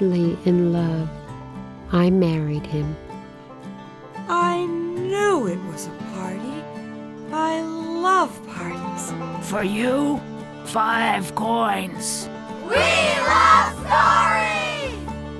madly in love. I married him. I knew it was a party. I love parties. For you, five coins. We love stories!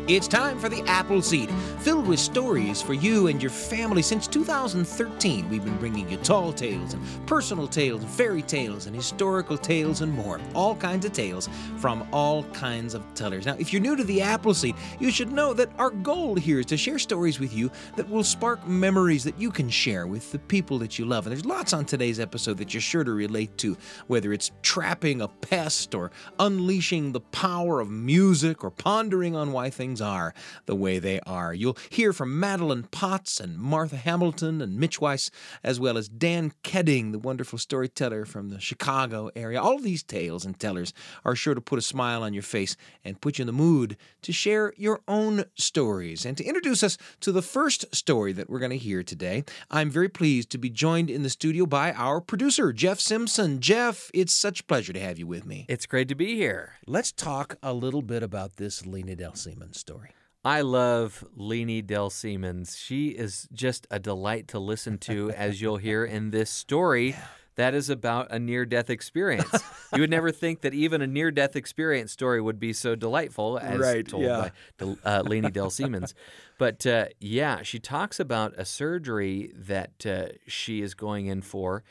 It's time for the Apple Seed, filled with stories for you and your family. Since 2013, we've been bringing you tall tales and personal tales, and fairy tales and historical tales and more. All kinds of tales from all kinds of tellers. Now, if you're new to the Apple Seed, you should know that our goal here is to share stories with you that will spark memories that you can share with the people that you love. And there's lots on today's episode that you're sure to relate to, whether it's trapping a pest or unleashing the power of music or pondering on why things are the way they are. You'll hear from Madeline Potts and Martha Hamilton and Mitch Weiss, as well as Dan Keding, the wonderful storyteller from the Chicago area. All of these tales and tellers are sure to put a smile on your face and put you in the mood to share your own stories. And to introduce us to the first story that we're going to hear today, I'm very pleased to be joined in the studio by our producer, Jeff Simpson. Jeff, it's such a pleasure to have you with me. It's great to be here. Let's talk a little bit about this Leeny Del Seamonds story. I love Leeny Del Seamonds. She is just a delight to listen to, as you'll hear in this story. That is about a near death experience. you would never think that even a near death experience story would be so delightful as Right, told yeah. by uh, Leeny Del Seamonds. But uh, yeah, she talks about a surgery that uh, she is going in for,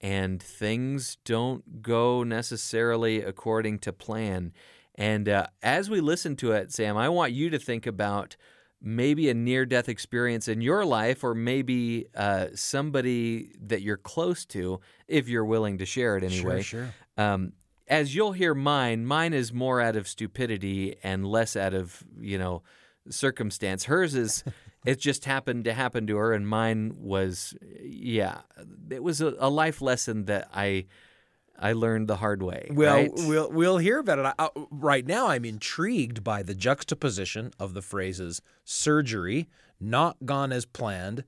and things don't go necessarily according to plan. And uh, as we listen to it, Sam, I want you to think about maybe a near death experience in your life, or maybe uh, somebody that you're close to, if you're willing to share it anyway. sure. Um, as you'll hear mine, mine is more out of stupidity and less out of, you know, circumstance. Hers is, it just happened to happen to her, and mine was, yeah, it was a, a life lesson that I. I learned the hard way. Well, right? we'll we'll hear about it. I, uh, right now, I'm intrigued by the juxtaposition of the phrases "surgery," "not gone as planned,"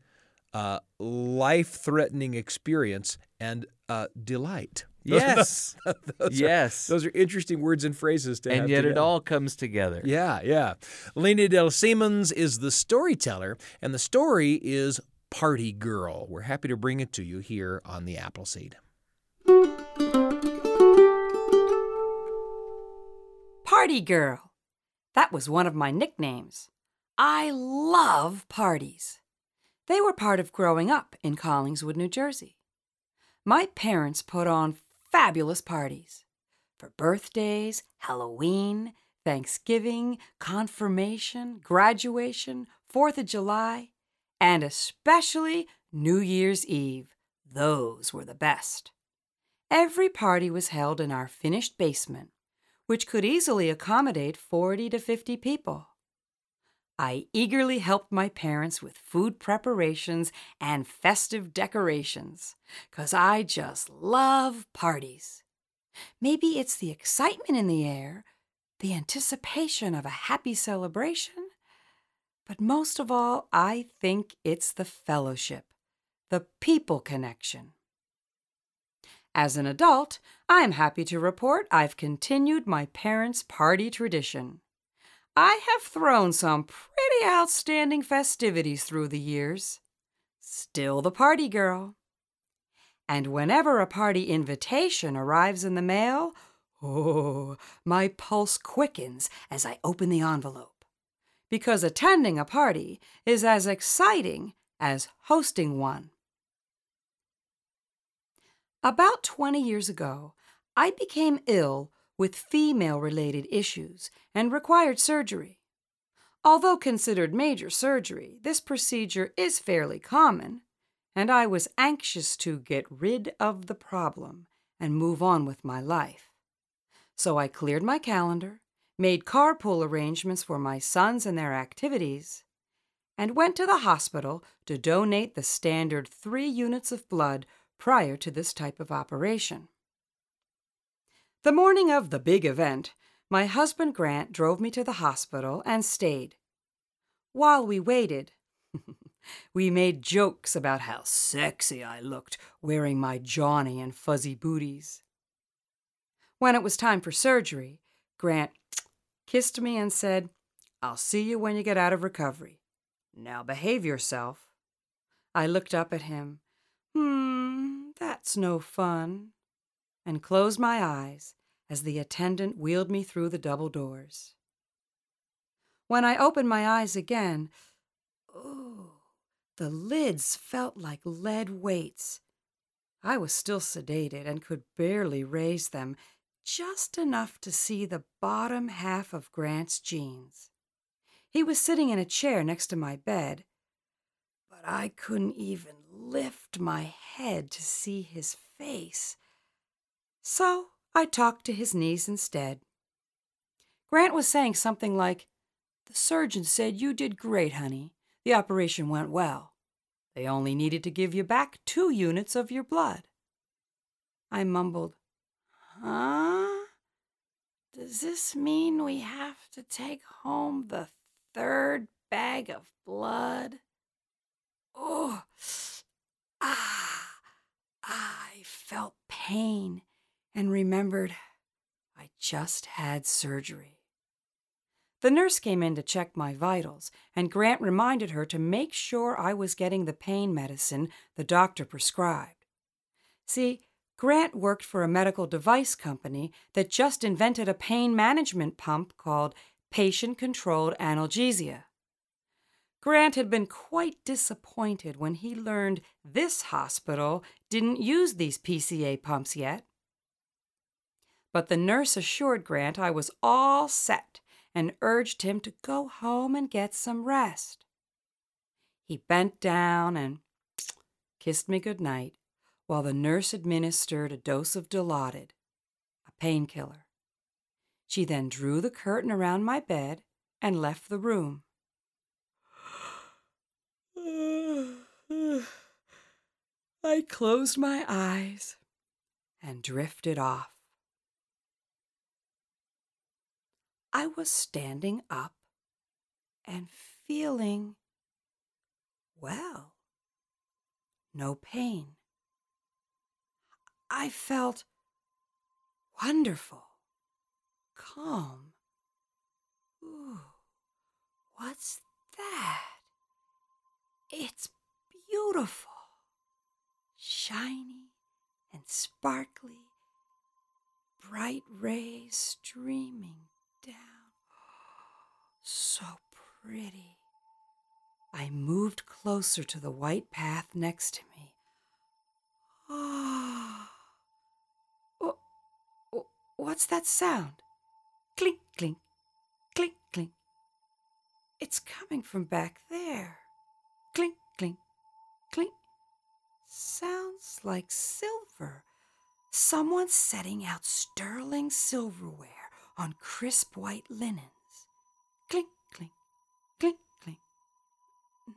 uh, "life-threatening experience," and uh, "delight." Those- Yes. those are- yes. those are interesting words and phrases to have and yet it all comes together. Yeah, yeah. Leeny Del Seamonds is the storyteller, and the story is Party Girl. We're happy to bring it to you here on the Apple Seed. Party girl. That was one of my nicknames. I love parties. They were part of growing up in Collingswood, New Jersey. My parents put on fabulous parties for birthdays, Halloween, Thanksgiving, confirmation, graduation, Fourth of July, and especially New Year's Eve. Those were the best. Every party was held in our finished basement, which could easily accommodate 40 to 50 people. I eagerly helped my parents with food preparations and festive decorations, because I just love parties. Maybe it's the excitement in the air, the anticipation of a happy celebration, but most of all, I think it's the fellowship, the people connection. As an adult, I'm happy to report I've continued my parents' party tradition. I have thrown some pretty outstanding festivities through the years. Still the party girl. And whenever a party invitation arrives in the mail, oh, my pulse quickens as I open the envelope. Because attending a party is as exciting as hosting one. About 20 years ago, I became ill with female related issues and required surgery. Although considered major surgery, this procedure is fairly common, and I was anxious to get rid of the problem and move on with my life. So I cleared my calendar, made carpool arrangements for my sons and their activities, and went to the hospital to donate the standard three units of blood prior to this type of operation. The morning of the big event, my husband Grant drove me to the hospital and stayed. While we waited, we made jokes about how sexy I looked wearing my Johnny and fuzzy booties. When it was time for surgery, Grant kissed me and said, I'll see you when you get out of recovery. Now behave yourself. I looked up at him. Hmm, that's no fun. And closed my eyes as the attendant wheeled me through the double doors. When I opened my eyes again, oh, the lids felt like lead weights. I was still sedated and could barely raise them, just enough to see the bottom half of Grant's jeans. He was sitting in a chair next to my bed, but I couldn't even lift my head to see his face. So I talked to his knees instead. Grant was saying something like, The surgeon said you did great, honey. The operation went well. They only needed to give you back two units of your blood. I mumbled, Huh? Does this mean we have to take home the third bag of blood? Oh, ah, I felt pain and remembered I just had surgery. The nurse came in to check my vitals, and Grant reminded her to make sure I was getting the pain medicine the doctor prescribed. See, Grant worked for a medical device company that just invented a pain management pump called patient controlled analgesia. Grant had been quite disappointed when he learned this hospital didn't use these PCA pumps yet. But the nurse assured Grant I was all set and urged him to go home and get some rest. He bent down and kissed me good night while the nurse administered a dose of Dilaudid, a painkiller. She then drew the curtain around my bed and left the room. I closed my eyes and drifted off. I was standing up and feeling well. No pain. I felt wonderful, calm. Ooh, what's that? It's beautiful, shiny and sparkly, bright rays streaming down. So pretty. I moved closer to the white path next to me. Ah. Oh. What's that sound? Clink, clink, clink, clink. It's coming from back there. Clink, clink. Sounds like silver. Someone setting out sterling silverware on crisp white linens. Clink, clink, clink, clink.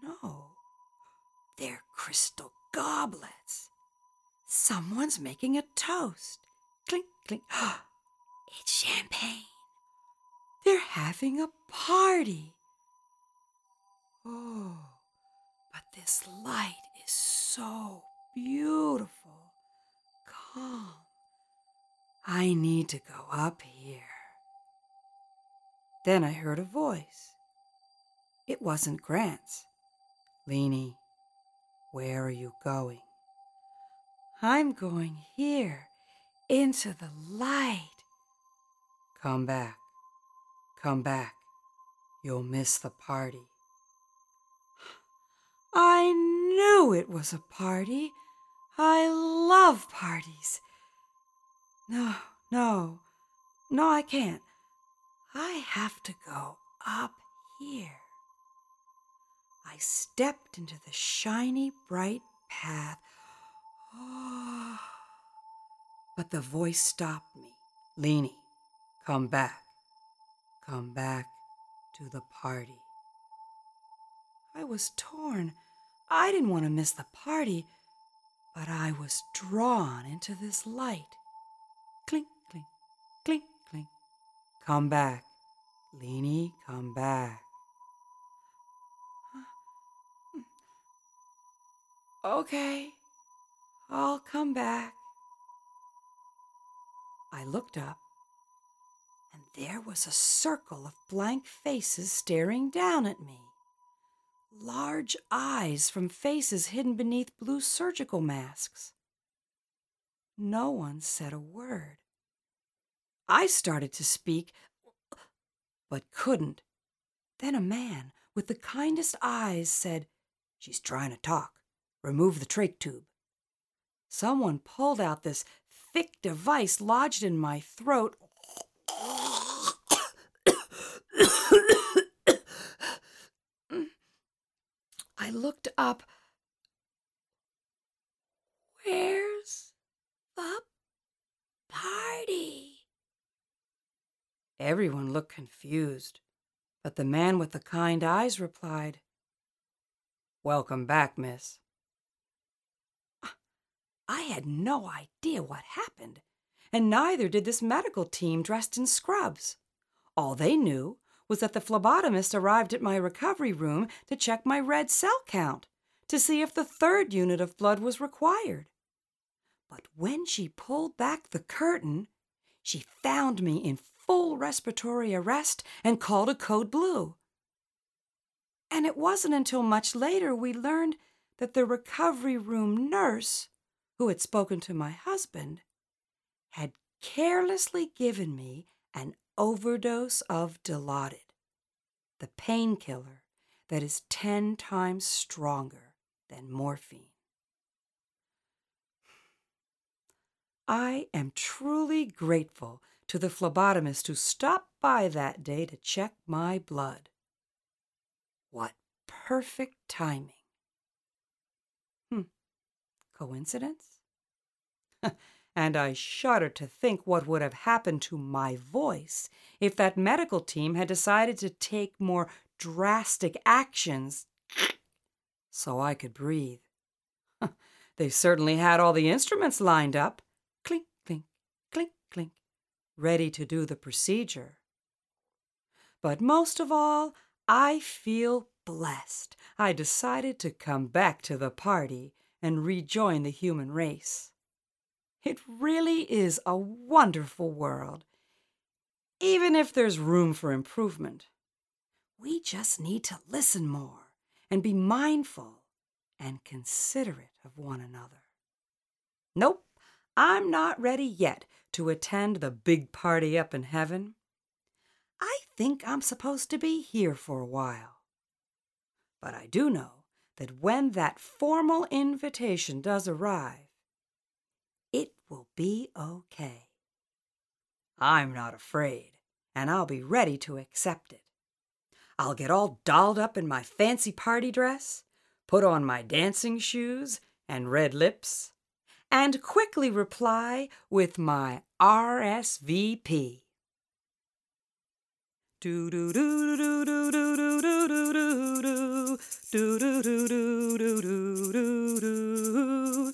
No, they're crystal goblets. Someone's making a toast. Clink, clink. it's champagne. They're having a party. Oh, this light is so beautiful, calm. I need to go up here. Then I heard a voice. It wasn't Grant's. Leeny, where are you going? I'm going here, into the light. Come back. Come back. You'll miss the party. I knew it was a party. I love parties. No, no, no, I can't. I have to go up here. I stepped into the shiny, bright path. Oh, but the voice stopped me. Leeny, come back. Come back to the party. I was torn. I didn't want to miss the party, but I was drawn into this light. Clink, clink, clink, clink. Come back. Leeny, come back. Okay, I'll come back. I looked up, and there was a circle of blank faces staring down at me. Large eyes from faces hidden beneath blue surgical masks. No one said a word. I started to speak, but couldn't. Then a man with the kindest eyes said, She's trying to talk. Remove the trach tube. Someone pulled out this thick device lodged in my throat. I looked up. Where's the party? Everyone looked confused, but the man with the kind eyes replied, Welcome back, miss. I had no idea what happened, and neither did this medical team dressed in scrubs. All they knew was that the phlebotomist arrived at my recovery room to check my red cell count to see if the third unit of blood was required. But when she pulled back the curtain, she found me in full respiratory arrest and called a code blue. And it wasn't until much later we learned that the recovery room nurse, who had spoken to my husband, had carelessly given me an overdose of Dilaudid, the painkiller that is 10 times stronger than morphine. I am truly grateful to the phlebotomist who stopped by that day to check my blood. What perfect timing. Hmm. Coincidence? and I shudder to think what would have happened to my voice if that medical team had decided to take more drastic actions so I could breathe. they certainly had all the instruments lined up clink, clink, clink, clink, ready to do the procedure. But most of all, I feel blessed I decided to come back to the party and rejoin the human race. It really is a wonderful world, even if there's room for improvement. We just need to listen more and be mindful and considerate of one another. Nope, I'm not ready yet to attend the big party up in heaven. I think I'm supposed to be here for a while. But I do know that when that formal invitation does arrive, will be okay. I'm not afraid, and I'll be ready to accept it. I'll get all dolled up in my fancy party dress, put on my dancing shoes and red lips, and quickly reply with my RSVP. Do do do do do do do do do do do do do do do do do do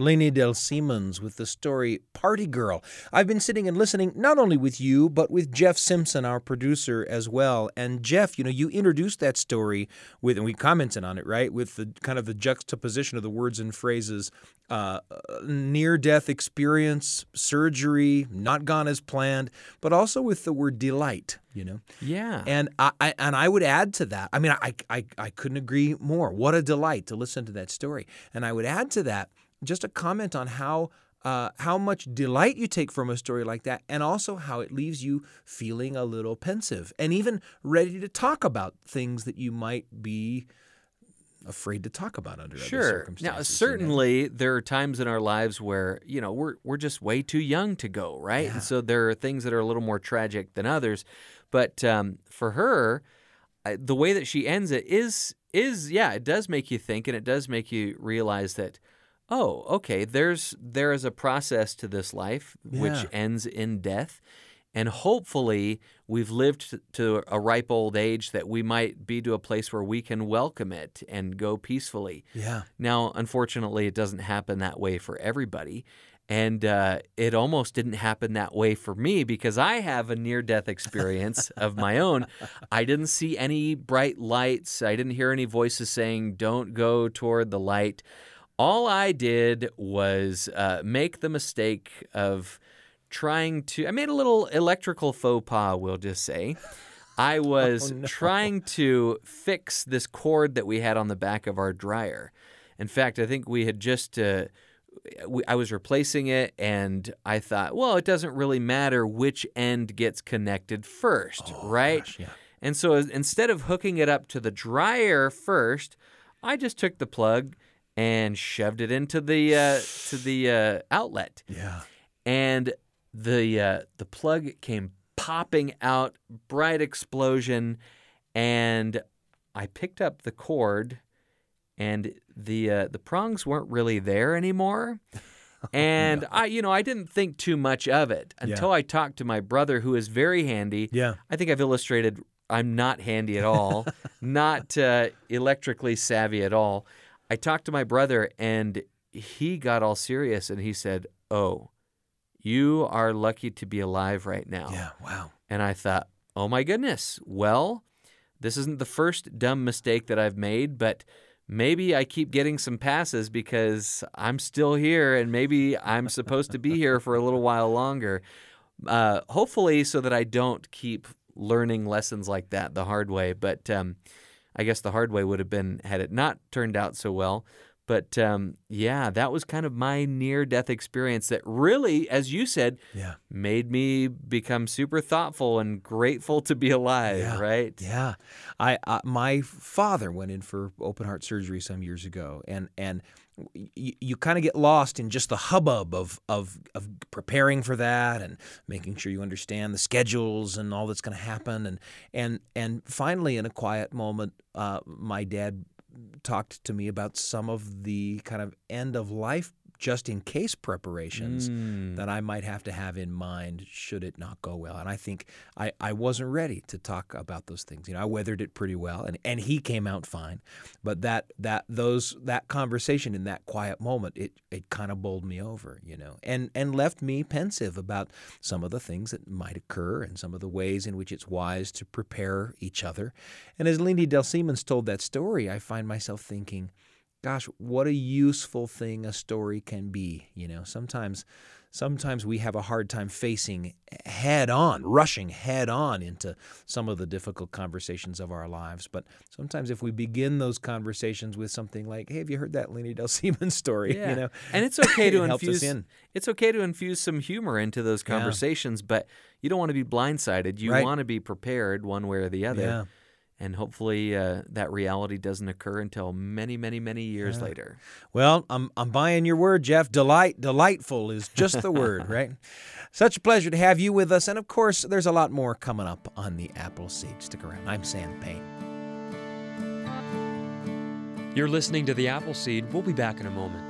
Leeny Del Seamonds with the story Party Girl. I've been sitting and listening not only with you, but with Jeff Simpson, our producer, as well. And Jeff, you know, you introduced that story with, and we commented on it, right? With the kind of the juxtaposition of the words and phrases uh, near death experience, surgery, not gone as planned, but also with the word delight, you know? Yeah. And I, I, and I would add to that. I mean, I, I I couldn't agree more. What a delight to listen to that story. And I would add to that just a comment on how uh, how much delight you take from a story like that, and also how it leaves you feeling a little pensive and even ready to talk about things that you might be afraid to talk about under other Sure. circumstances. Now, certainly there are times in our lives where you know we're we're just way too young to go, right? Yeah. And so there are things that are a little more tragic than others. But um, for her, the way that she ends it is is yeah, it does make you think, and it does make you realize that. Oh, okay. There's there is a process to this life which ends in death, and hopefully we've lived to a ripe old age that we might be to a place where we can welcome it and go peacefully. Yeah. Now, unfortunately, it doesn't happen that way for everybody. And uh, it almost didn't happen that way for me because I have a near death experience of my own. I didn't see any bright lights. I didn't hear any voices saying, don't go toward the light. All I did was uh, make the mistake of trying to, I made a little electrical faux pas, we'll just say. I was Oh, no. trying to fix this cord that we had on the back of our dryer. In fact, I think we had just. Uh, we, I was replacing it, and I thought, well, it doesn't really matter which end gets connected first, right? Oh, gosh, yeah. And so instead of hooking it up to the dryer first, I just took the plug and shoved it into the uh, to the uh, outlet, Yeah. and the uh, the plug came popping out, bright explosion, and I picked up the cord, and the uh, the prongs weren't really there anymore. And I, you know, I didn't think too much of it until I talked to my brother, who is very handy. Yeah. I think I've illustrated I'm not handy at all, not uh, electrically savvy at all. I talked to my brother, and he got all serious, and he said, "Oh, you are lucky to be alive right now." Yeah. Wow. And I thought, oh my goodness, well, this isn't the first dumb mistake that I've made, but maybe I keep getting some passes because I'm still here and maybe I'm supposed to be here for a little while longer. Uh, hopefully, so that I don't keep learning lessons like that the hard way. But um, I guess the hard way would have been had it not turned out so well. But um, yeah, that was kind of my near death experience that really, as you said, Yeah. made me become super thoughtful and grateful to be alive, Yeah. right? Yeah, I uh, my father went in for open heart surgery some years ago, and and you, you kind of get lost in just the hubbub of, of of preparing for that and making sure you understand the schedules and all that's going to happen, and and and finally, in a quiet moment, uh, my dad talked to me about some of the kind of end of life just in case preparations Mm. that I might have to have in mind should it not go well. And I think I, I wasn't ready to talk about those things. You know, I weathered it pretty well and, and he came out fine. But that that those that conversation in that quiet moment, it it kind of bowled me over, you know, and and left me pensive about some of the things that might occur and some of the ways in which it's wise to prepare each other. And as Lindy Del Seamonds told that story, I find myself thinking, gosh, what a useful thing a story can be. You know, sometimes sometimes we have a hard time facing head on, rushing head on into some of the difficult conversations of our lives. But sometimes if we begin those conversations with something like, "Hey, have you heard that Leeny Del Seamonds story?" Yeah. You know, and it's okay to it infuse in. it's okay to infuse some humor into those Yeah. conversations, but you don't want to be blindsided. You Right. want to be prepared one way or the other. Yeah. And hopefully uh, that reality doesn't occur until many, many, many years Yeah. later. Well, I'm I'm buying your word, Jeff. Delight, delightful is just the word, right? Such a pleasure to have you with us, and of course, there's a lot more coming up on the Apple Seed. Stick around. I'm Sam Payne. You're listening to The Apple Seed. We'll be back in a moment.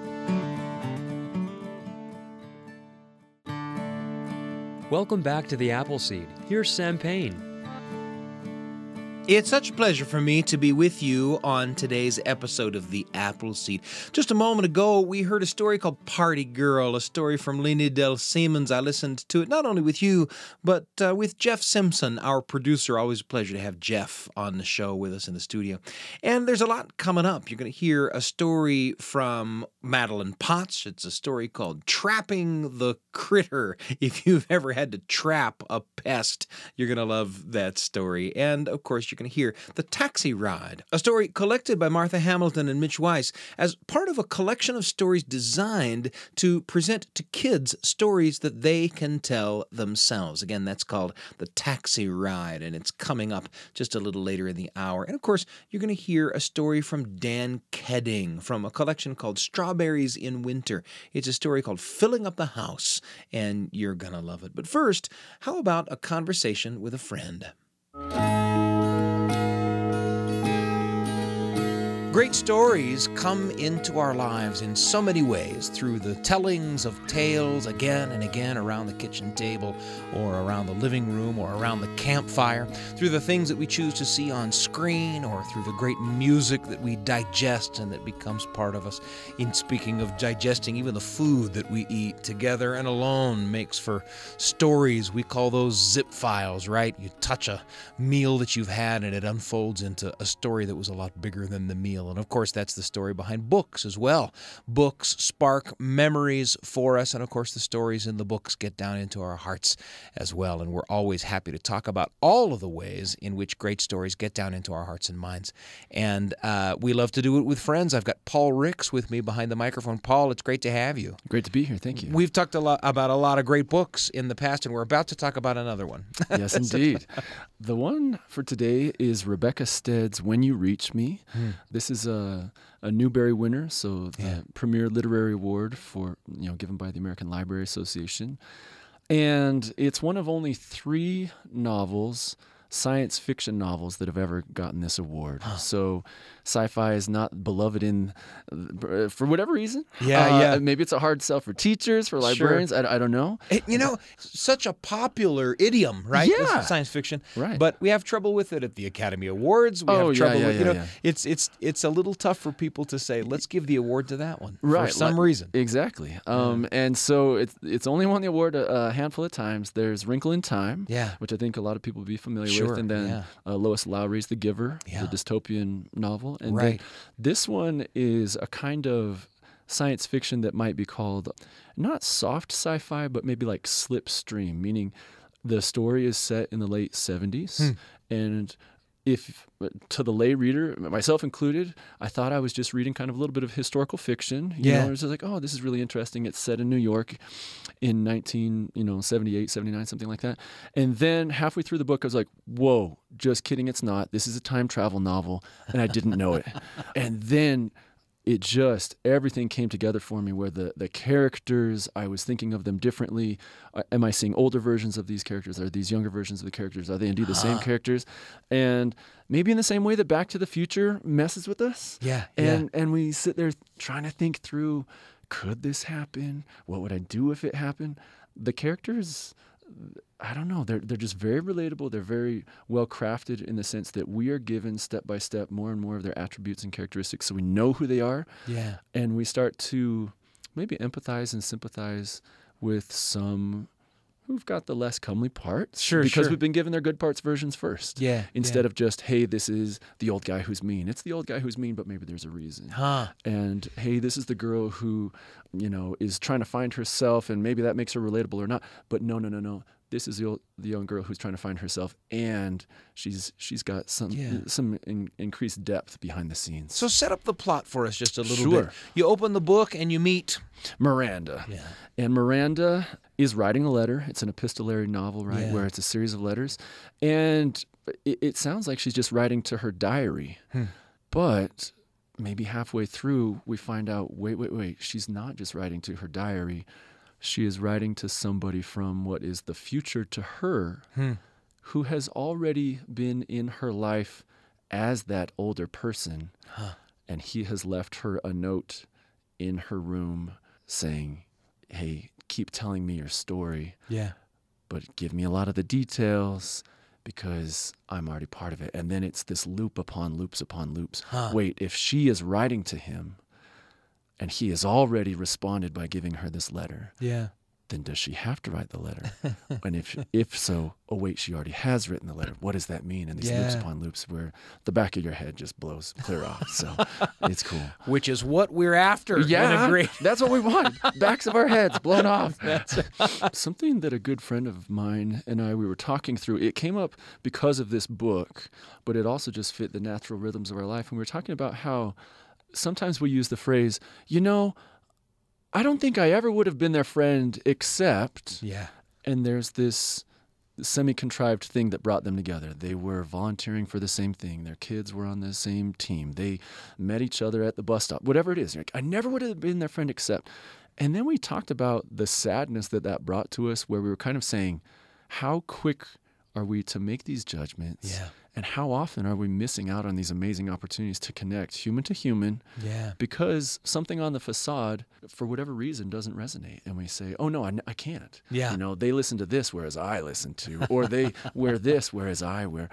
Welcome back to The Apple Seed. Here's Sam Payne. It's such a pleasure for me to be with you on today's episode of The Apple Seed. Just a moment ago, we heard a story called Party Girl, a story from Leeny Del Seamonds. I listened to it not only with you, but uh, with Jeff Simpson, our producer. Always a pleasure to have Jeff on the show with us in the studio. And there's a lot coming up. You're going to hear a story from Madeline Potts. It's a story called Trapping the Critter. If you've ever had to trap a pest, you're going to love that story. And of course, you're to hear The Taxi Ride, a story collected by Martha Hamilton and Mitch Weiss as part of a collection of stories designed to present to kids stories that they can tell themselves. Again, that's called The Taxi Ride, and it's coming up just a little later in the hour. And of course, you're going to hear a story from Dan Keding from a collection called Strawberries in Winter. It's a story called Filling Up the House, and you're going to love it. But first, how about a conversation with a friend? Great stories come into our lives in so many ways through the tellings of tales again and again around the kitchen table or around the living room or around the campfire, through the things that we choose to see on screen or through the great music that we digest and that becomes part of us. In speaking of digesting, even the food that we eat together and alone makes for stories. We call those zip files, right? You touch a meal that you've had and it unfolds into a story that was a lot bigger than the meal. And of course, that's the story behind books as well. Books spark memories for us. And of course, the stories in the books get down into our hearts as well. And we're always happy to talk about all of the ways in which great stories get down into our hearts and minds. And uh, we love to do it with friends. I've got Paul Ricks with me behind the microphone. Paul, it's great to have you. Great to be here. Thank you. We've talked a lot about a lot of great books in the past, and we're about to talk about another one. yes, indeed. the one for today is Rebecca Stead's When You Reach Me. Hmm. This is a, a Newbery winner, so the yeah. premier literary award for you know given by the American Library Association. And it's one of only three novels science fiction novels that have ever gotten this award. Huh. So sci-fi is not beloved in uh, for whatever reason. Yeah, uh, yeah. Maybe it's a hard sell for teachers, for librarians. Sure. I, I, don't know. It, you know, such a popular idiom, right? Yeah, science fiction. Right. But we have trouble with it at the Academy Awards. We oh, have trouble yeah, yeah, with you know, yeah. it's it's it's a little tough for people to say, let's give the award to that one right. for some reason. Exactly. Um, and so it's it's only won the award a, a, handful of times. There's Wrinkle in Time, yeah, which I think a lot of people will be familiar sure, with, and then uh, Lois Lowry's The Giver, the dystopian novel, and right. this one is a kind of science fiction that might be called not soft sci-fi, but maybe like slipstream, meaning the story is set in the late 70s hmm. and if to the lay reader, myself included, I thought I was just reading kind of a little bit of historical fiction. You yeah. know, it was like, oh, this is really interesting. It's set in New York in 19, you know, 78, 79, something like that. And then halfway through the book, I was like, whoa, just kidding. It's not. This is a time travel novel. And I didn't know it. and then it just everything came together for me where the the characters i was thinking of them differently. Am i seeing older versions of these characters? Are these younger versions of the characters? Are they indeed the same ah. characters? And maybe in the same way that back to the future messes with us. Yeah and yeah. and we sit there trying to think through could this happen? What would i do if it happened? The characters I don't know. They're they're just very relatable. They're very well crafted in the sense that we are given step by step more and more of their attributes and characteristics, so we know who they are. Yeah. And we start to maybe empathize and sympathize with some who've got the less comely parts. Sure, Because sure. we've been given their good parts versions first. Yeah. Instead yeah. of just, hey, this is the old guy who's mean. It's the old guy who's mean, but maybe there's a reason. Huh. And hey, this is the girl who, you know, is trying to find herself, and maybe that makes her relatable or not. But no, no, no, no this is the, old, the young girl who's trying to find herself, and she's she's got some Yeah. some in, increased depth behind the scenes. So set up the plot for us just a little Sure. bit. You open the book and you meet. Miranda, Yeah. and Miranda is writing a letter. It's an epistolary novel, right, Yeah. where it's a series of letters, and it, it sounds like she's just writing to her diary, Hmm. but maybe halfway through we find out, wait, wait, wait, she's not just writing to her diary. She is writing to somebody from what is the future to her Hmm. who has already been in her life as that older person. And he has left her a note in her room saying, Hey, keep telling me your story, Yeah. but give me a lot of the details because I'm already part of it. And then it's this loop upon loops upon loops. Huh. Wait, if she is writing to him and he has already responded by giving her this letter, Yeah. then does she have to write the letter? and if if so, oh wait, she already has written the letter. What does that mean? And these loops upon loops where the back of your head just blows clear off. So it's cool. Which is what we're after. Yeah, great. that's what we want. Backs of our heads blown off. Something that a good friend of mine and I we were talking through. It came up because of this book, but it also just fit the natural rhythms of our life. And we were talking about how sometimes we use the phrase, you know, I don't think I ever would have been their friend except Yeah. and there's this semi-contrived thing that brought them together. They were volunteering for the same thing. Their kids were on the same team. They met each other at the bus stop. Whatever it is, like, I never would have been their friend except. And then we talked about the sadness that that brought to us, where we were kind of saying, how quick are we to make these judgments? Yeah. And how often are we missing out on these amazing opportunities to connect human to human Yeah. because something on the facade, for whatever reason, doesn't resonate? And we say, oh, no, I can't. Yeah. You know, they listen to this, whereas I listen to, or they wear this, whereas I wear.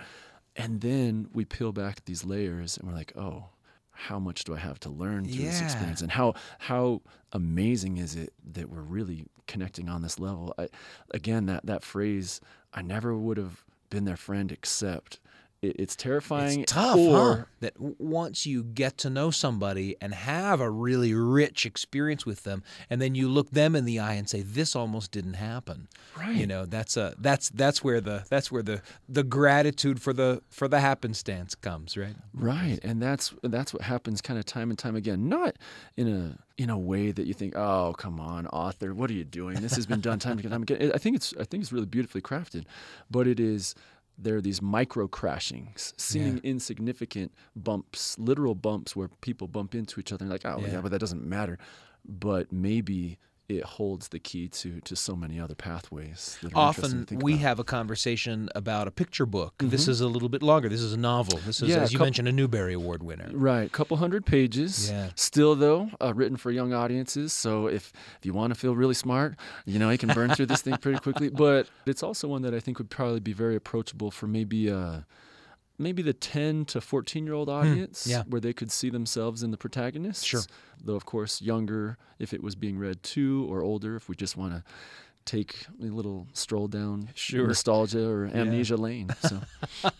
And then we peel back these layers and we're like, oh, how much do I have to learn through this experience? And how how amazing is it that we're really connecting on this level? I, again, that that phrase, I never would have been their friend except. It, it's terrifying. It's tough, or, huh? That once you get to know somebody and have a really rich experience with them, and then you look them in the eye and say, "This almost didn't happen." Right. You know, that's a that's that's where the that's where the the gratitude for the for the happenstance comes, right? Right, and that's that's what happens kind of time and time again. Not in a in a way that you think, oh, come on, author, what are you doing? This has been done time and time again. I think it's I think it's really beautifully crafted, but it is there are these micro crashings, seeming insignificant bumps, literal bumps where people bump into each other and like, oh yeah. Yeah. but that doesn't matter. But maybe it holds the key to to so many other pathways. That are interesting Often to think we about. have a conversation about a picture book. This is a little bit longer. This is a novel. This is, Yeah, as you coup- mentioned, a Newbery Award winner. Right, a couple hundred pages. Yeah. Still though, uh, written for young audiences. So if if you want to feel really smart, you know, you can burn through this thing pretty quickly. But it's also one that I think would probably be very approachable for maybe uh maybe the 10 to 14 year old audience Hmm, yeah. where they could see themselves in the protagonists. Sure. Though of course younger if it was being read to or older if we just want to take a little stroll down Sure. nostalgia or amnesia lane. So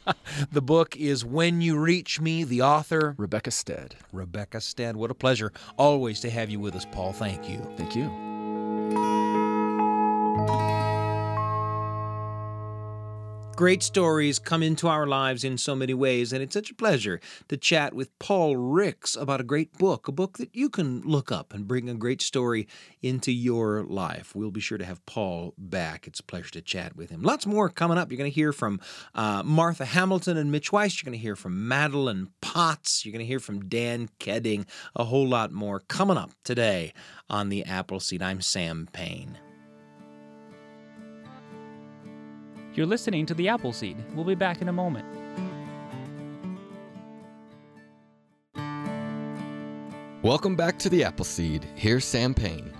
The book is When You Reach Me. The author Rebecca Stead. Rebecca Stead. What a pleasure always to have you with us, Paul. Thank you. Thank you. Great stories come into our lives in so many ways, and it's such a pleasure to chat with Paul Ricks about a great book, a book that you can look up and bring a great story into your life. We'll be sure to have Paul back. It's a pleasure to chat with him. Lots more coming up. You're going to hear from uh, Martha Hamilton and Mitch Weiss. You're going to hear from Madeline Potts. You're going to hear from Dan Keding. A whole lot more coming up today on the Apple Seed. I'm Sam Payne. You're listening to The Apple Seed. We'll be back in a moment. Welcome back to the Apple Seed. Here's Sam Payne.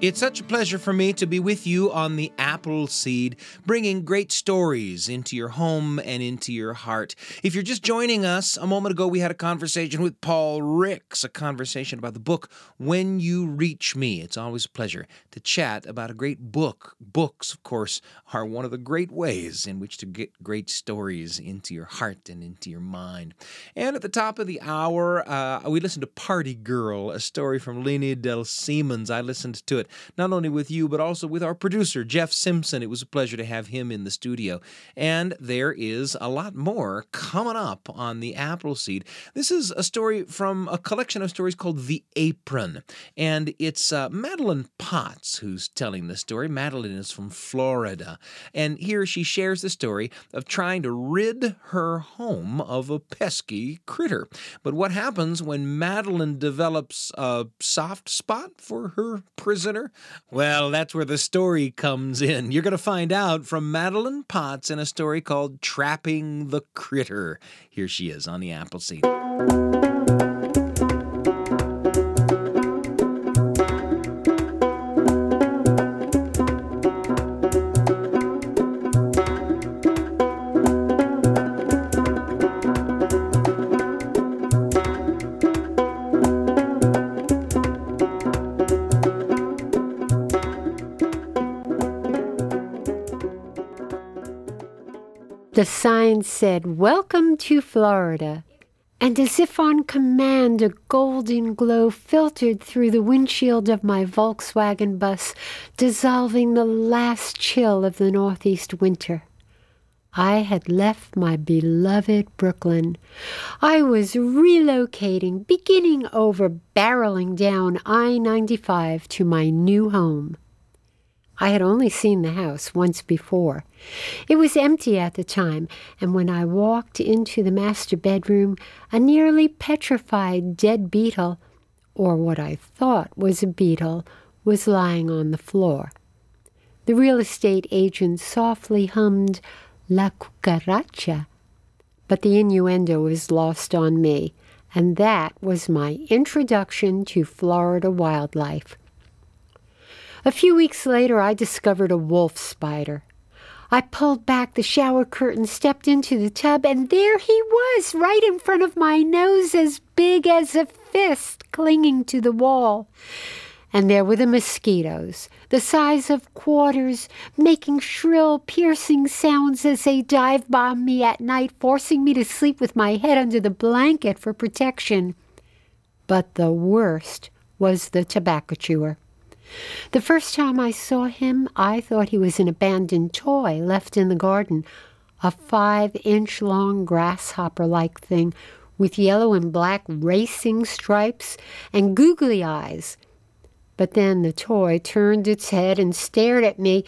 It's such a pleasure for me to be with you on the Apple Seed, bringing great stories into your home and into your heart. If you're just joining us, a moment ago we had a conversation with Paul Ricks, a conversation about the book When You Reach Me. It's always a pleasure to chat about a great book. Books, of course, are one of the great ways in which to get great stories into your heart and into your mind. And at the top of the hour, uh, we listened to Party Girl, a story from Leeny Del Seamonds. I listened to it not only with you, but also with our producer, Jeff Simpson. It was a pleasure to have him in the studio. And there is a lot more coming up on the Apple Seed. This is a story from a collection of stories called The Apron. And it's uh, Madeline Potts who's telling the story. Madeline is from Florida. And here she shares the story of trying to rid her home of a pesky critter. But what happens when Madeline develops a soft spot for her prisoner? Well, that's where the story comes in. You're going to find out from Madeline Potts in a story called Trapping the Critter. Here she is on the Apple Seed. The sign said, Welcome to Florida. And as if on command, a golden glow filtered through the windshield of my Volkswagen bus, dissolving the last chill of the Northeast winter. I had left my beloved Brooklyn. I was relocating, beginning over, barreling down I 95 to my new home. I had only seen the house once before. It was empty at the time, and when I walked into the master bedroom, a nearly petrified dead beetle, or what I thought was a beetle, was lying on the floor. The real estate agent softly hummed La Cucaracha, but the innuendo was lost on me, and that was my introduction to Florida wildlife. A few weeks later, I discovered a wolf spider. I pulled back the shower curtain, stepped into the tub, and there he was, right in front of my nose, as big as a fist, clinging to the wall. And there were the mosquitoes, the size of quarters, making shrill, piercing sounds as they dive bomb me at night, forcing me to sleep with my head under the blanket for protection. But the worst was the tobacco chewer. The first time I saw him, I thought he was an abandoned toy left in the garden, a five inch long grasshopper like thing with yellow and black racing stripes and googly eyes. But then the toy turned its head and stared at me,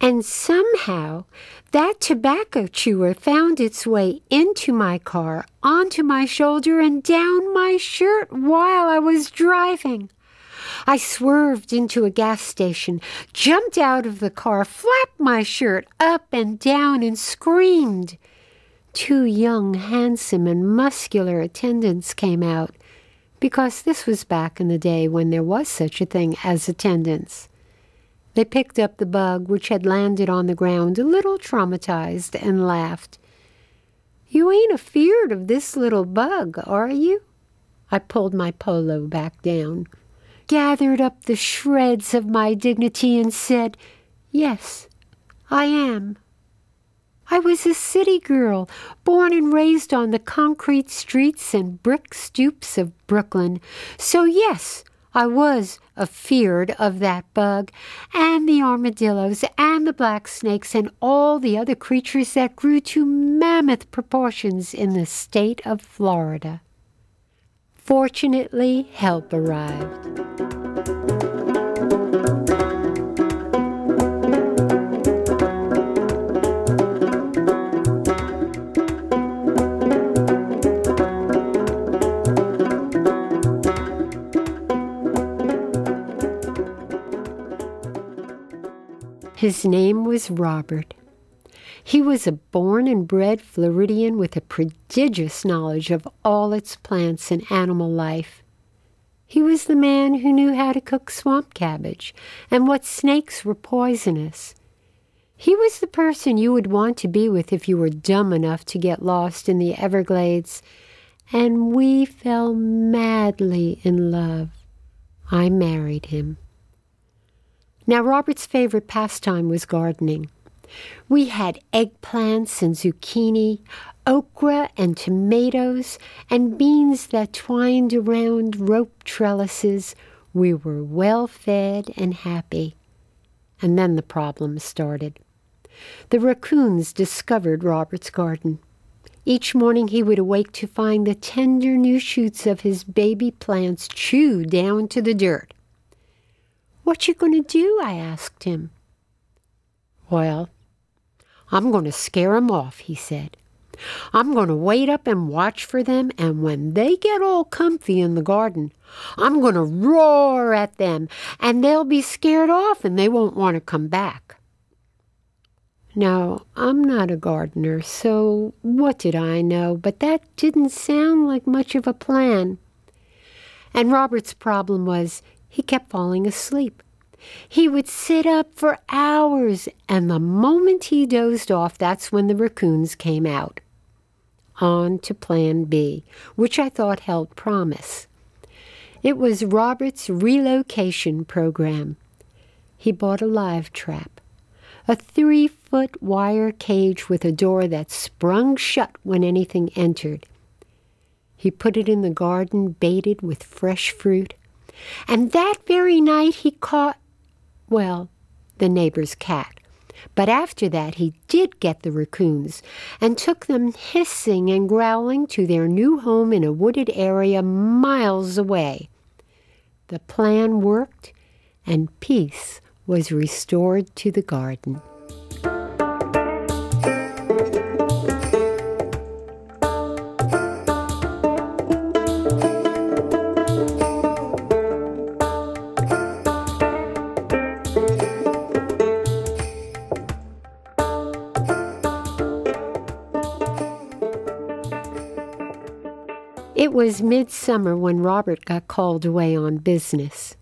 and somehow that tobacco chewer found its way into my car, onto my shoulder, and down my shirt while I was driving. I swerved into a gas station, jumped out of the car, flapped my shirt up and down, and screamed. Two young, handsome, and muscular attendants came out, because this was back in the day when there was such a thing as attendants. They picked up the bug, which had landed on the ground, a little traumatized, and laughed. You ain't afeard of this little bug, are you? I pulled my polo back down gathered up the shreds of my dignity and said, Yes, I am. I was a city girl, born and raised on the concrete streets and brick stoops of Brooklyn. So, yes, I was afeard of that bug, and the armadillos, and the black snakes, and all the other creatures that grew to mammoth proportions in the state of Florida. Fortunately, help arrived. His name was Robert. He was a born and bred Floridian with a prodigious knowledge of all its plants and animal life. He was the man who knew how to cook swamp cabbage and what snakes were poisonous. He was the person you would want to be with if you were dumb enough to get lost in the Everglades, and we fell madly in love. I married him. Now, Robert's favorite pastime was gardening. We had eggplants and zucchini, okra and tomatoes, and beans that twined around rope trellises. We were well fed and happy. And then the problems started. The raccoons discovered Robert's garden. Each morning he would awake to find the tender new shoots of his baby plants chewed down to the dirt. What you going to do? I asked him. Well, I'm going to scare 'em off, he said. I'm going to wait up and watch for them, and when they get all comfy in the garden, I'm going to roar at them, and they'll be scared off and they won't want to come back. Now, I'm not a gardener, so what did I know? But that didn't sound like much of a plan. And Robert's problem was he kept falling asleep. He would sit up for hours, and the moment he dozed off, that's when the raccoons came out. On to Plan B, which I thought held promise. It was Robert's relocation program. He bought a live trap, a three foot wire cage with a door that sprung shut when anything entered. He put it in the garden, baited with fresh fruit, and that very night he caught well, the neighbor's cat. But after that, he did get the raccoons and took them hissing and growling to their new home in a wooded area miles away. The plan worked, and peace was restored to the garden. Was midsummer when Robert got called away on business.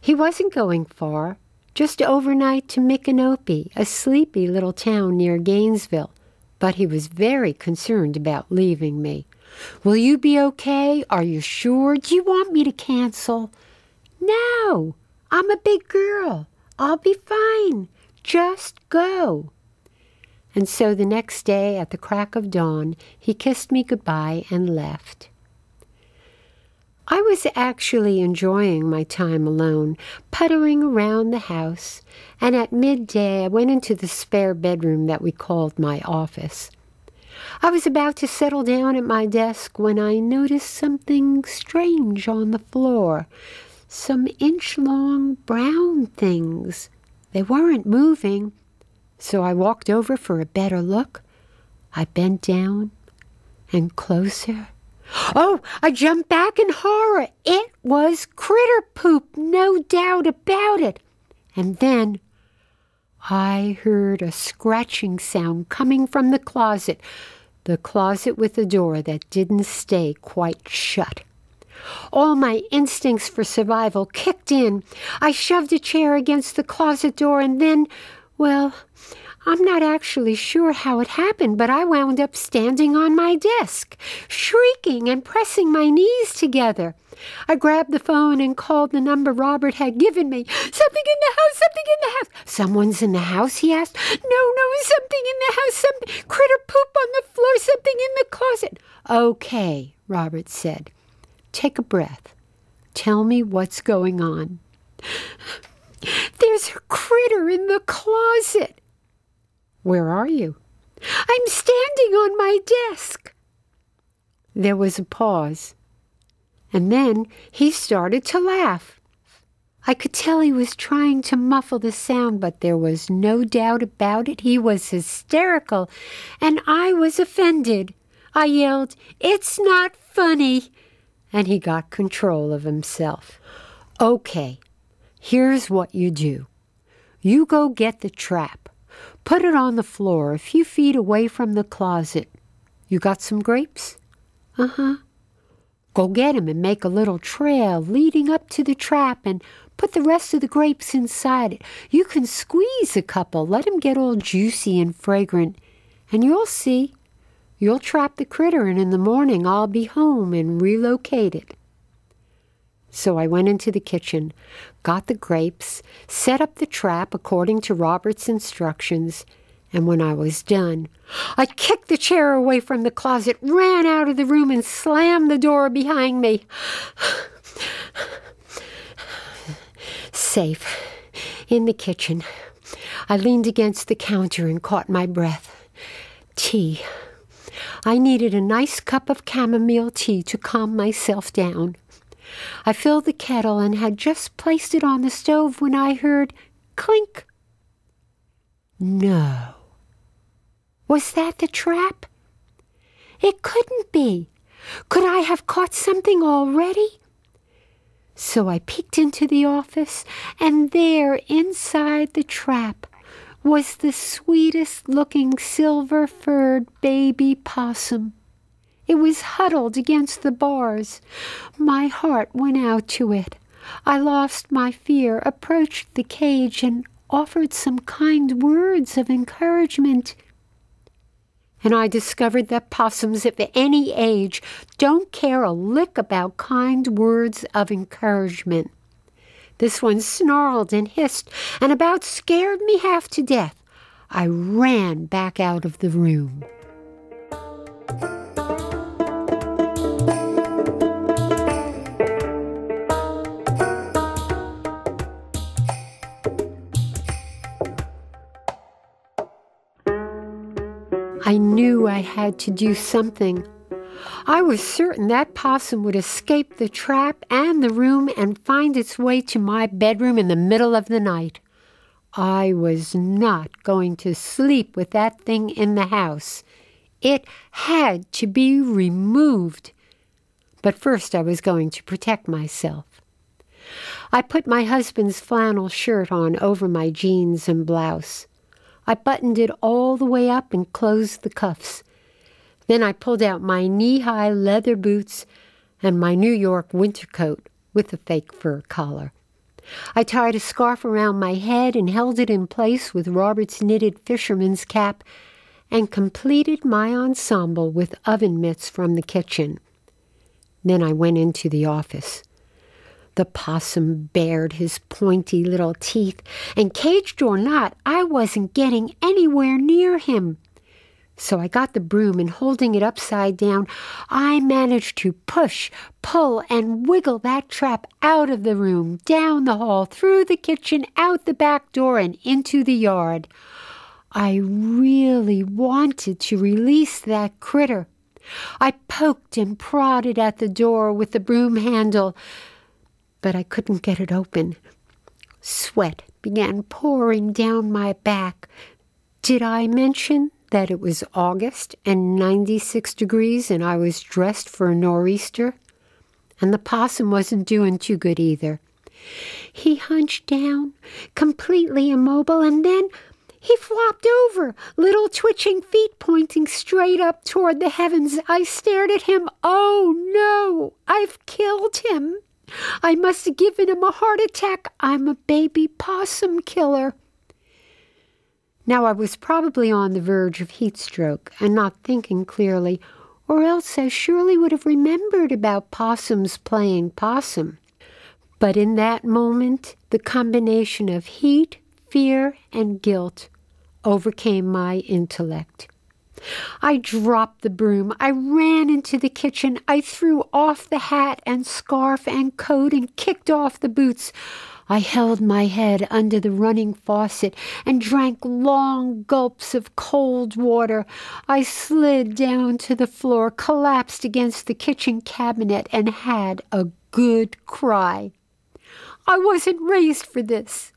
He wasn't going far, just overnight to Micanopy, a sleepy little town near Gainesville, but he was very concerned about leaving me. Will you be okay? Are you sure? Do you want me to cancel? No, I'm a big girl. I'll be fine. Just go. And so the next day, at the crack of dawn, he kissed me goodbye and left. I was actually enjoying my time alone, puttering around the house, and at midday I went into the spare bedroom that we called my office. I was about to settle down at my desk when I noticed something strange on the floor. Some inch long brown things. They weren't moving, so I walked over for a better look. I bent down and closer. Oh, I jumped back in horror. It was critter poop, no doubt about it. And then I heard a scratching sound coming from the closet, the closet with the door that didn't stay quite shut. All my instincts for survival kicked in. I shoved a chair against the closet door and then, well, I'm not actually sure how it happened, but I wound up standing on my desk, shrieking and pressing my knees together. I grabbed the phone and called the number Robert had given me. Something in the house, something in the house. Someone's in the house, he asked. No, no, something in the house, some critter poop on the floor, something in the closet. Okay, Robert said. Take a breath. Tell me what's going on. There's a critter in the closet. Where are you? I'm standing on my desk. There was a pause, and then he started to laugh. I could tell he was trying to muffle the sound, but there was no doubt about it. He was hysterical, and I was offended. I yelled, It's not funny. And he got control of himself. Okay, here's what you do you go get the trap. Put it on the floor a few feet away from the closet. You got some grapes? Uh huh. Go get 'em and make a little trail leading up to the trap and put the rest of the grapes inside it. You can squeeze a couple, let 'em get all juicy and fragrant, and you'll see. You'll trap the critter, and in the morning I'll be home and relocate it. So I went into the kitchen, got the grapes, set up the trap according to Robert's instructions, and when I was done, I kicked the chair away from the closet, ran out of the room, and slammed the door behind me. Safe. In the kitchen. I leaned against the counter and caught my breath. Tea. I needed a nice cup of chamomile tea to calm myself down. I filled the kettle and had just placed it on the stove when I heard clink. No. Was that the trap? It couldn't be. Could I have caught something already? So I peeked into the office, and there, inside the trap, was the sweetest looking silver furred baby possum. It was huddled against the bars. My heart went out to it. I lost my fear, approached the cage, and offered some kind words of encouragement. And I discovered that possums of any age don't care a lick about kind words of encouragement. This one snarled and hissed and about scared me half to death. I ran back out of the room. Knew I had to do something. I was certain that possum would escape the trap and the room and find its way to my bedroom in the middle of the night. I was not going to sleep with that thing in the house. It had to be removed. But first, I was going to protect myself. I put my husband's flannel shirt on over my jeans and blouse. I buttoned it all the way up and closed the cuffs. Then I pulled out my knee high leather boots, and my New York winter coat with a fake fur collar. I tied a scarf around my head and held it in place with Robert's knitted fisherman's cap and completed my ensemble with oven mitts from the kitchen. Then I went into the office. The possum bared his pointy little teeth, and caged or not, I wasn't getting anywhere near him. So I got the broom and holding it upside down, I managed to push, pull, and wiggle that trap out of the room, down the hall, through the kitchen, out the back door, and into the yard. I really wanted to release that critter. I poked and prodded at the door with the broom handle, but I couldn't get it open. Sweat began pouring down my back. Did I mention that it was August and 96 degrees and I was dressed for a nor'easter? And the possum wasn't doing too good either. He hunched down, completely immobile, and then he flopped over, little twitching feet pointing straight up toward the heavens. I stared at him. Oh no, I've killed him. I must have given him a heart attack. I'm a baby possum killer. Now I was probably on the verge of heat stroke and not thinking clearly, or else I surely would have remembered about possums playing possum. But in that moment, the combination of heat, fear, and guilt overcame my intellect. I dropped the broom. I ran into the kitchen. I threw off the hat and scarf and coat and kicked off the boots. I held my head under the running faucet and drank long gulps of cold water. I slid down to the floor, collapsed against the kitchen cabinet, and had a good cry. I wasn't raised for this.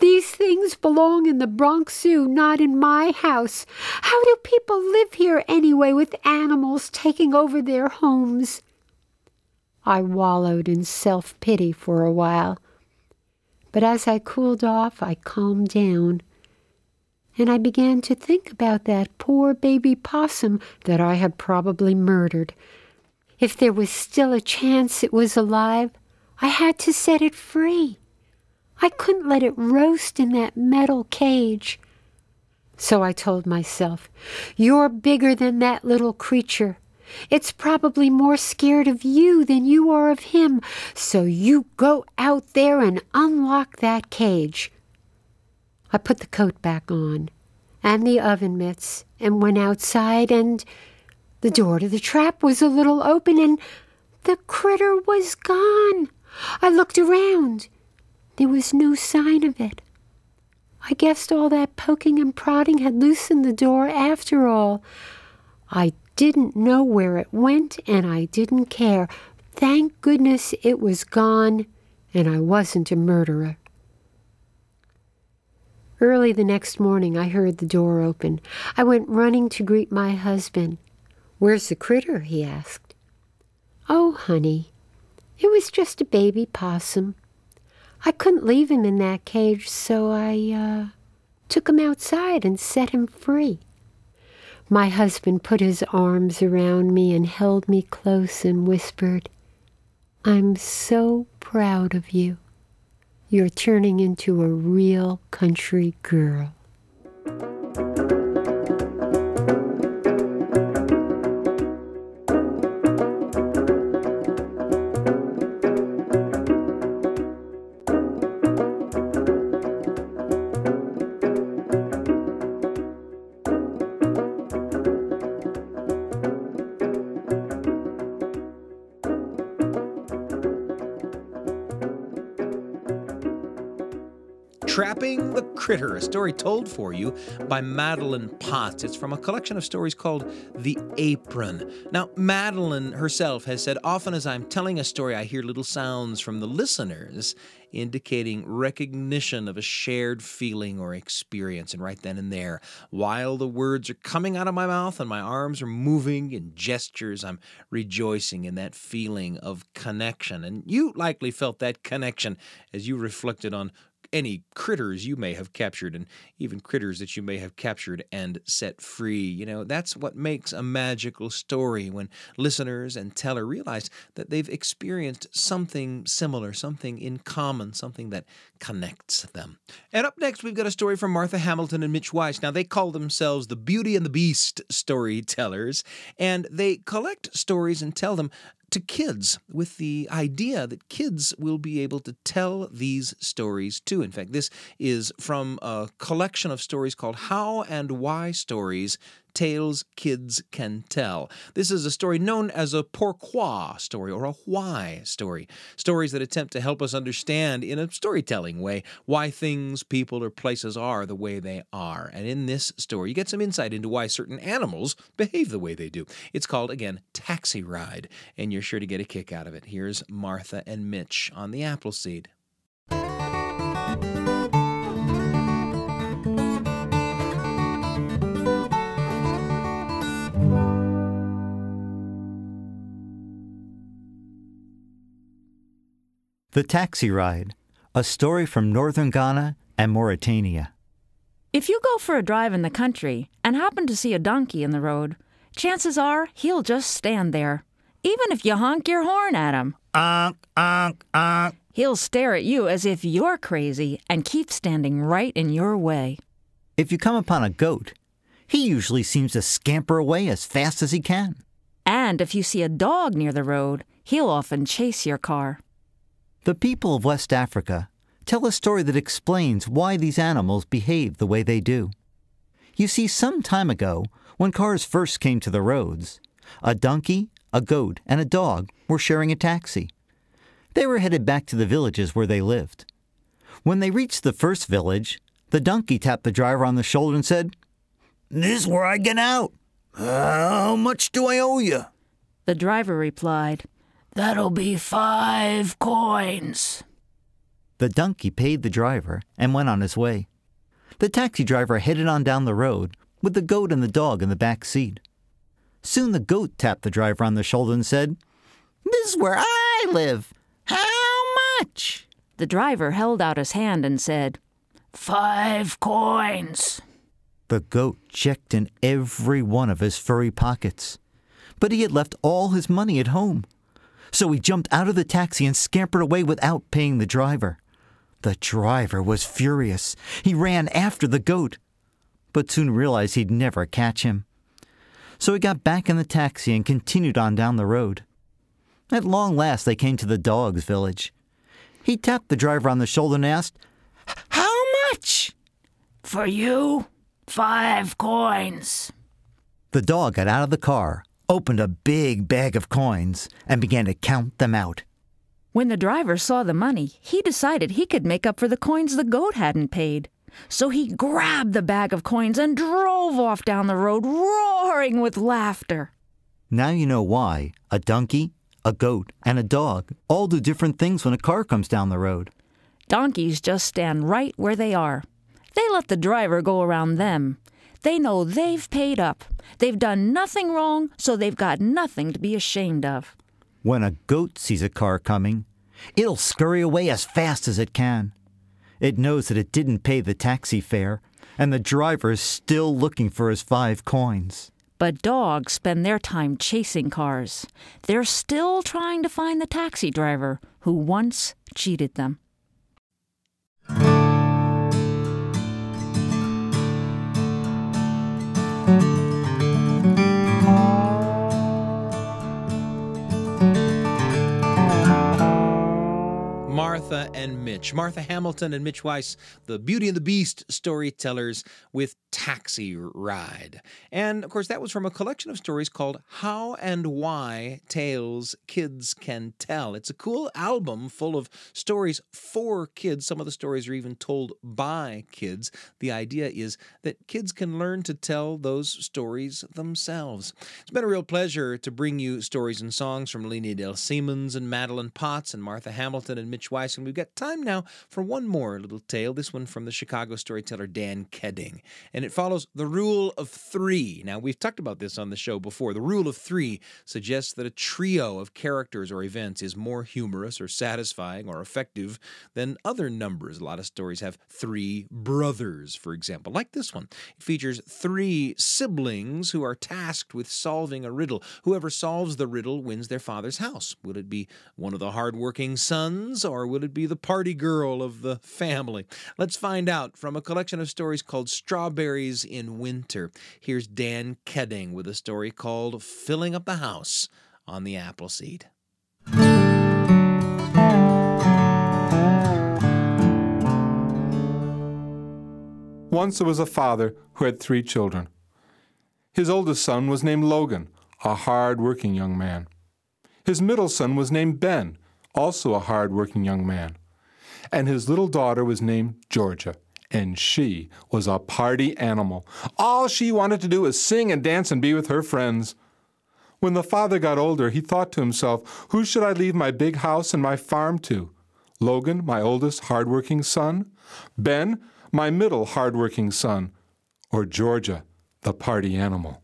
These things belong in the Bronx Zoo, not in my house. How do people live here anyway with animals taking over their homes? I wallowed in self pity for a while. But as I cooled off, I calmed down. And I began to think about that poor baby possum that I had probably murdered. If there was still a chance it was alive, I had to set it free. I couldn't let it roast in that metal cage. So I told myself, You're bigger than that little creature. It's probably more scared of you than you are of him, so you go out there and unlock that cage. I put the coat back on and the oven mitts and went outside, and the door to the trap was a little open, and the critter was gone. I looked around. There was no sign of it. I guessed all that poking and prodding had loosened the door after all. I didn't know where it went, and I didn't care. Thank goodness it was gone, and I wasn't a murderer. Early the next morning, I heard the door open. I went running to greet my husband. Where's the critter? he asked. Oh, honey, it was just a baby possum. I couldn't leave him in that cage, so I uh, took him outside and set him free. My husband put his arms around me and held me close and whispered, I'm so proud of you. You're turning into a real country girl. Critter, a story told for you by Madeline Potts. It's from a collection of stories called The Apron. Now, Madeline herself has said, Often as I'm telling a story, I hear little sounds from the listeners indicating recognition of a shared feeling or experience. And right then and there, while the words are coming out of my mouth and my arms are moving in gestures, I'm rejoicing in that feeling of connection. And you likely felt that connection as you reflected on any critters you may have captured and even critters that you may have captured and set free. You know, that's what makes a magical story when listeners and teller realize that they've experienced something similar, something in common, something that connects them. And up next, we've got a story from Martha Hamilton and Mitch Weiss. Now, they call themselves the Beauty and the Beast storytellers, and they collect stories and tell them to kids with the idea that kids will be able to tell these stories too. In fact, this is from a collection of stories called How and Why Stories Tales Kids Can Tell. This is a story known as a pourquoi story or a why story. Stories that attempt to help us understand in a storytelling way why things, people, or places are the way they are. And in this story, you get some insight into why certain animals behave the way they do. It's called, again, Taxi Ride, and you're sure to get a kick out of it. Here's Martha and Mitch on the Apple Seed. The Taxi Ride, a story from northern Ghana and Mauritania. If you go for a drive in the country and happen to see a donkey in the road, chances are he'll just stand there, even if you honk your horn at him. Onk, onk, onk. He'll stare at you as if you're crazy and keep standing right in your way. If you come upon a goat, he usually seems to scamper away as fast as he can. And if you see a dog near the road, he'll often chase your car. The people of West Africa tell a story that explains why these animals behave the way they do. You see, some time ago, when cars first came to the roads, a donkey, a goat, and a dog were sharing a taxi. They were headed back to the villages where they lived. When they reached the first village, the donkey tapped the driver on the shoulder and said, This is where I get out. How much do I owe you? The driver replied, That'll be five coins. The donkey paid the driver and went on his way. The taxi driver headed on down the road with the goat and the dog in the back seat. Soon the goat tapped the driver on the shoulder and said, This is where I live. How much? The driver held out his hand and said, Five coins. The goat checked in every one of his furry pockets, but he had left all his money at home. So he jumped out of the taxi and scampered away without paying the driver. The driver was furious. He ran after the goat, but soon realized he'd never catch him. So he got back in the taxi and continued on down the road. At long last, they came to the dog's village. He tapped the driver on the shoulder and asked, How much? For you, five coins. The dog got out of the car, opened a big bag of coins, and began to count them out. When the driver saw the money, he decided he could make up for the coins the goat hadn't paid. So he grabbed the bag of coins and drove off down the road, roaring with laughter. Now you know why a donkey, a goat, and a dog all do different things when a car comes down the road. Donkeys just stand right where they are. They let the driver go around them. They know they've paid up. They've done nothing wrong, so they've got nothing to be ashamed of. When a goat sees a car coming, it'll scurry away as fast as it can. It knows that it didn't pay the taxi fare, and the driver is still looking for his five coins. But dogs spend their time chasing cars. They're still trying to find the taxi driver who once cheated them. Martha and Mitch. Martha Hamilton and Mitch Weiss, the Beauty and the Beast storytellers with Taxi Ride. And of course, that was from a collection of stories called How and Why Tales Kids Can Tell. It's a cool album full of stories for kids. Some of the stories are even told by kids. The idea is that kids can learn to tell those stories themselves. It's been a real pleasure to bring you stories and songs from Leeny Del Seamonds and Madeline Potts and Martha Hamilton and Mitch Weiss. And we've got time now for one more little tale, this one from the Chicago storyteller Dan Keding. And it it follows the rule of three. Now, we've talked about this on the show before. The rule of three suggests that a trio of characters or events is more humorous or satisfying or effective than other numbers. A lot of stories have three brothers, for example, like this one. It features three siblings who are tasked with solving a riddle. Whoever solves the riddle wins their father's house. Will it be one of the hardworking sons, or will it be the party girl of the family? Let's find out from a collection of stories called In Winter. Here's Dan Keding with a story called Filling Up the House on the Apple Seed. Once there was a father who had three children. His oldest son was named Logan, a hard working young man. His middle son was named Ben, also a hard working young man. And his little daughter was named Georgia, and she was a party animal. All she wanted to do was sing and dance and be with her friends. When the father got older, he thought to himself, Who should I leave my big house and my farm to? Logan, my oldest hard-working son? Ben, my middle hard-working son? Or Georgia, the party animal?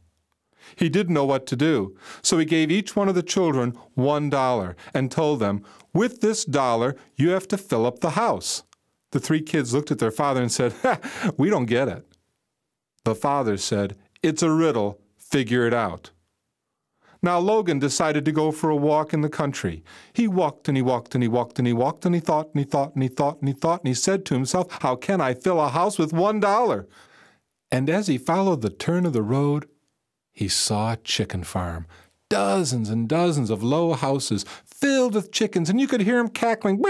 He didn't know what to do, so he gave each one of the children one dollar and told them, With this dollar, you have to fill up the house. The three kids looked at their father and said, We don't get it. The father said, It's a riddle, figure it out. Now Logan decided to go for a walk in the country. He walked and he walked and he walked and he walked and he thought and he thought and he thought and he thought and he said to himself, How can I fill a house with one dollar? And as he followed the turn of the road, he saw a chicken farm. Dozens and dozens of low houses filled with chickens, and you could hear them cackling.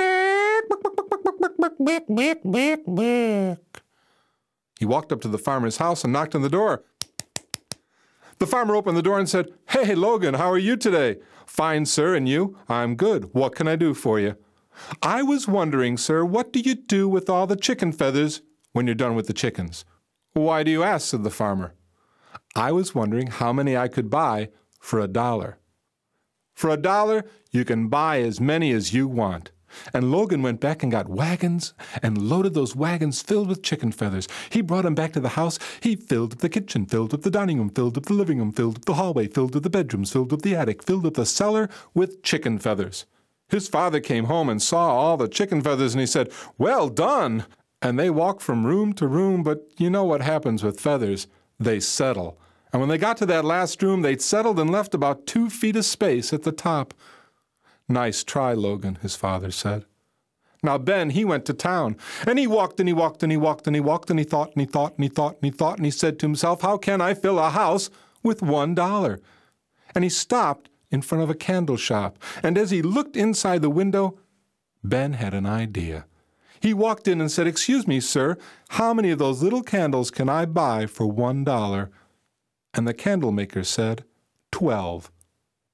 He walked up to the farmer's house and knocked on the door. The farmer opened the door and said, Hey, Logan, how are you today? Fine, sir, and you? I'm good. What can I do for you? I was wondering, sir, what do you do with all the chicken feathers when you're done with the chickens? Why do you ask? said the farmer. I was wondering how many I could buy for a dollar. For a dollar, you can buy as many as you want. And Logan went back and got wagons and loaded those wagons filled with chicken feathers. He brought them back to the house. He filled up the kitchen, filled up the dining room, filled up the living room, filled up the hallway, filled up the bedrooms, filled up the attic, filled up the cellar with chicken feathers. His father came home and saw all the chicken feathers and he said, Well done! And they walked from room to room, but you know what happens with feathers. They settle. And when they got to that last room, they'd settled and left about two feet of space at the top. Nice try, Logan, his father said. Now, Ben, he went to town, and he walked and he walked and he walked and he walked and he thought and he thought and he thought and he thought and he said to himself, How can I fill a house with one dollar? And he stopped in front of a candle shop, and as he looked inside the window, Ben had an idea. He walked in and said, Excuse me, sir, how many of those little candles can I buy for one dollar? And the candle maker said, Twelve.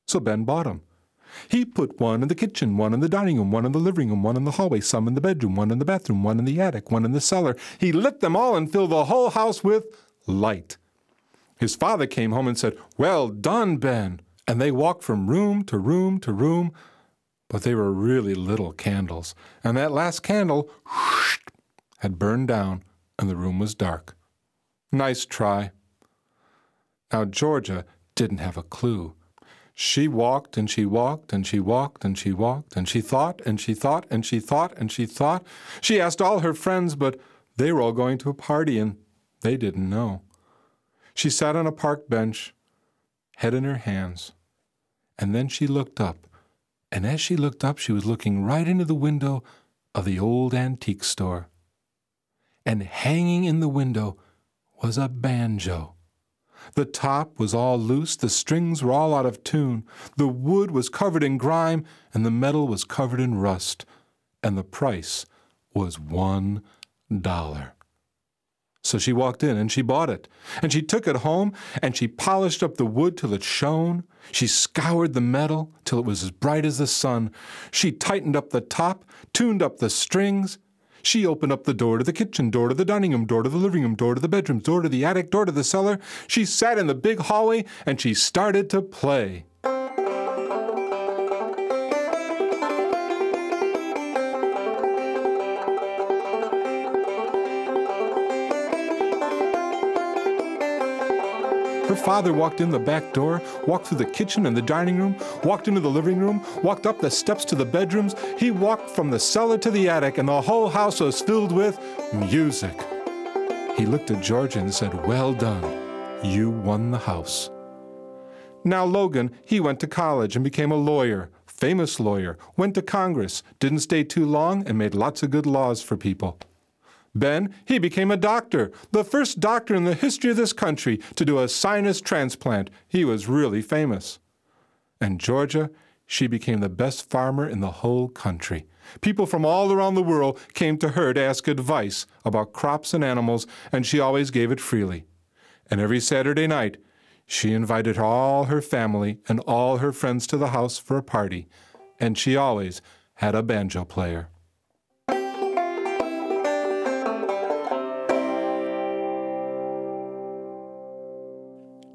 So Ben bought 'em. He put one in the kitchen, one in the dining room, one in the living room, one in the hallway, some in the bedroom, one in the bathroom, one in the attic, one in the cellar. He lit them all and filled the whole house with light. His father came home and said, Well done, Ben. And they walked from room to room to room, but they were really little candles. And that last candle whoosh, had burned down, and the room was dark. Nice try. Now, Georgia didn't have a clue. She walked and she walked and she walked and she walked and she thought and she thought and she thought and she thought. She asked all her friends, but they were all going to a party and they didn't know. She sat on a park bench, head in her hands, and then she looked up. And as she looked up, she was looking right into the window of the old antique store. And hanging in the window was a banjo. The top was all loose, the strings were all out of tune, the wood was covered in grime, and the metal was covered in rust, and the price was one dollar. So she walked in and she bought it, and she took it home, and she polished up the wood till it shone. She scoured the metal till it was as bright as the sun. She tightened up the top, tuned up the strings, she opened up the door to the kitchen, door to the dining room, door to the living room, door to the bedrooms, door to the attic, door to the cellar. She sat in the big hallway and she started to play. Father walked in the back door, walked through the kitchen and the dining room, walked into the living room, walked up the steps to the bedrooms. He walked from the cellar to the attic, and the whole house was filled with music. He looked at Georgia and said, Well done. You won the house. Now, Logan, he went to college and became a lawyer, famous lawyer, went to Congress, didn't stay too long, and made lots of good laws for people. Ben, he became a doctor, the first doctor in the history of this country to do a sinus transplant. He was really famous. And Georgia, she became the best farmer in the whole country. People from all around the world came to her to ask advice about crops and animals, and she always gave it freely. And every Saturday night, she invited all her family and all her friends to the house for a party, and she always had a banjo player.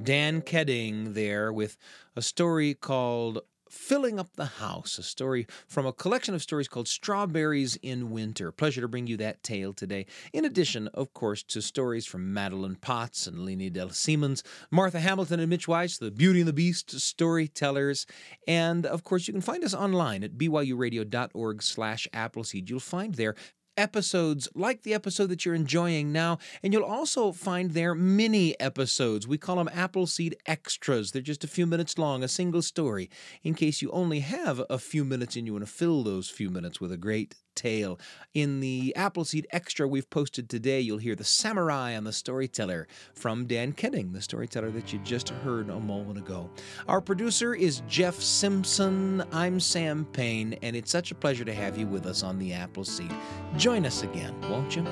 Dan Keding there with a story called Filling Up the House, a story from a collection of stories called Strawberries in Winter. Pleasure to bring you that tale today. In addition, of course, to stories from Madeline Potts and Leeny Del Seamonds, Martha Hamilton and Mitch Weiss, the Beauty and the Beast storytellers. And of course, you can find us online at byuradio.org slash Appleseed. You'll find there episodes like the episode that you're enjoying now, and you'll also find there mini episodes. We call them Apple Seed Extras. They're just a few minutes long, a single story, in case you only have a few minutes and you want to fill those few minutes with a great tale. In the Apple Seed Extra we've posted today, you'll hear The Samurai and the Storyteller from Dan Keding, the storyteller that you just heard a moment ago. Our producer is Jeff Simpson. I'm Sam Payne, and it's such a pleasure to have you with us on the Apple Seed. Join us again, won't you?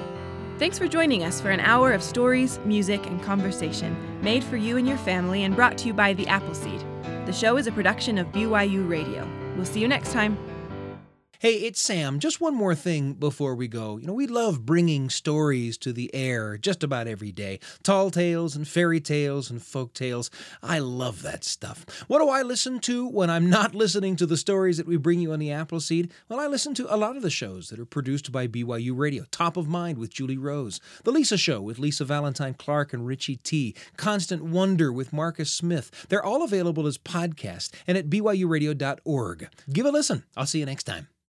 Thanks for joining us for an hour of stories, music, and conversation made for you and your family and brought to you by The Apple Seed. The show is a production of BYU Radio. We'll see you next time. Hey, it's Sam. Just one more thing before we go. You know, we love bringing stories to the air just about every day tall tales and fairy tales and folk tales. I love that stuff. What do I listen to when I'm not listening to the stories that we bring you on the Apple Seed? Well, I listen to a lot of the shows that are produced by BYU Radio Top of Mind with Julie Rose, The Lisa Show with Lisa Valentine Clark and Richie T, Constant Wonder with Marcus Smith. They're all available as podcasts and at byuradio.org. Give a listen. I'll see you next time.